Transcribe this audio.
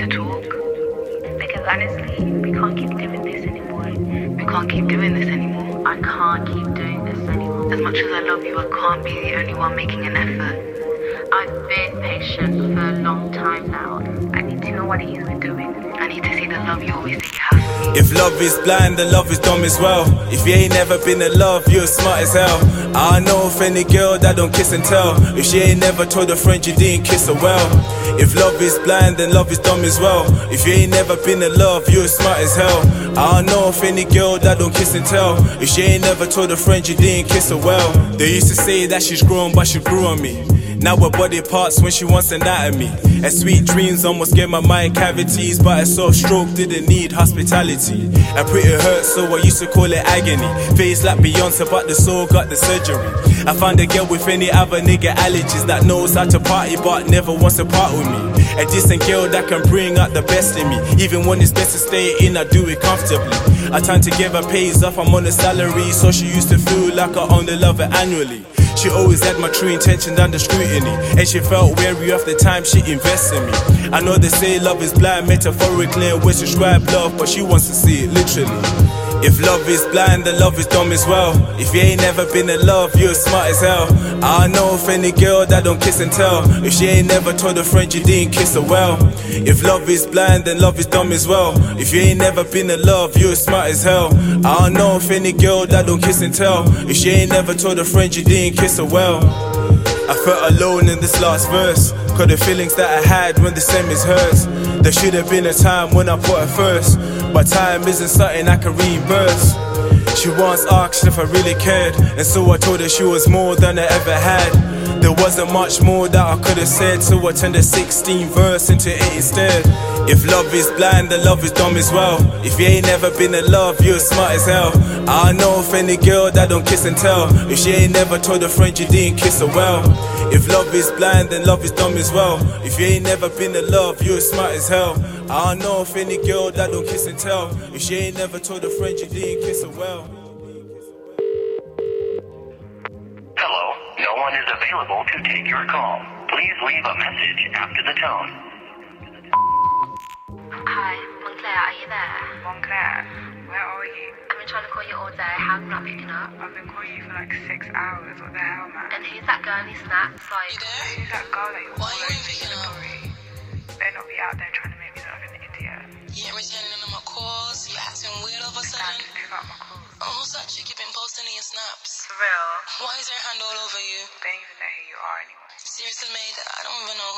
to talk. Because honestly, we can't keep doing this anymore. We can't keep doing this anymore. I can't keep doing this anymore. As much as I love you, I can't be the only one making an effort. I've been patient for a long time now. I need to know what it is we're doing. I need to see the love you always say If love is blind, then love is dumb as well. If you ain't never been in love, you're smart as hell. I know of any girl that don't kiss and tell. If she ain't never told a friend you didn't kiss her well. If love is blind, then love is dumb as well. If you ain't never been in love, you're smart as hell. I know of any girl that don't kiss and tell. If she ain't never told a friend you didn't kiss her well. They used to say that she's grown, but she grew on me. Now her body parts when she wants anatomy. And sweet dreams almost gave my mind cavities, but a soft stroke didn't need hospitality. A pretty hurt, so I used to call it agony. Face like Beyonce, but the soul got the surgery. I found a girl with any other nigga allergies that knows how to party, but never wants to part with me. A decent girl that can bring out the best in me. Even when it's best to stay in, I do it comfortably. I time to give her pays off, I'm on a salary, so she used to feel like I only love her annually. She always had my true intention under scrutiny, and she felt wary of the time she invests in me. I know they say love is blind, metaphorically, and we describe love, but she wants to see it literally. If love is blind, then love is dumb as well. If you ain't never been in love, you're smart as hell. I know of any girl that don't kiss and tell. If she ain't never told a friend you didn't kiss her well. If love is blind, then love is dumb as well. If you ain't never been in love, you're smart as hell. I know of any girl that don't kiss and tell. If she ain't never told a friend you didn't kiss her well. I felt alone in this last verse. Cause the feelings that I had when the same as hers. There should have been a time when I put her first. But time isn't something I can reimburse. She once asked if I really cared, and so I told her she was more than I ever had. There wasn't much more that I could have said, so I turned the 16 verse into 8 instead. If love is blind, then love is dumb as well. If you ain't never been in love, you're smart as hell. I know of any girl that don't kiss and tell. If she ain't never told a friend you didn't kiss her well. If love is blind, then love is dumb as well. If you ain't never been in love, you're smart as hell. I know of any girl that don't kiss and tell. If she ain't never told a friend you didn't kiss her well. Hello, no one is available to take your call. Please leave a message after the tone. Hi, Montclair, are you there? Montclair, where are you? I've been trying to call you all day. How have you not picking up? I've been calling you for like six hours. What the hell, man? And who's that girl who snaps? Like, Who's that girl that you're Why all you over ain't picking up? story? Better not be out there trying to make me look like an idiot. You ain't returning none of my calls. You acting weird all of a Time sudden. to pick up my calls. Oh, who's that chick you've been posting in your snaps? For real? Why is her hand all over you? Don't even know who you are anymore. Seriously, mate, I don't even know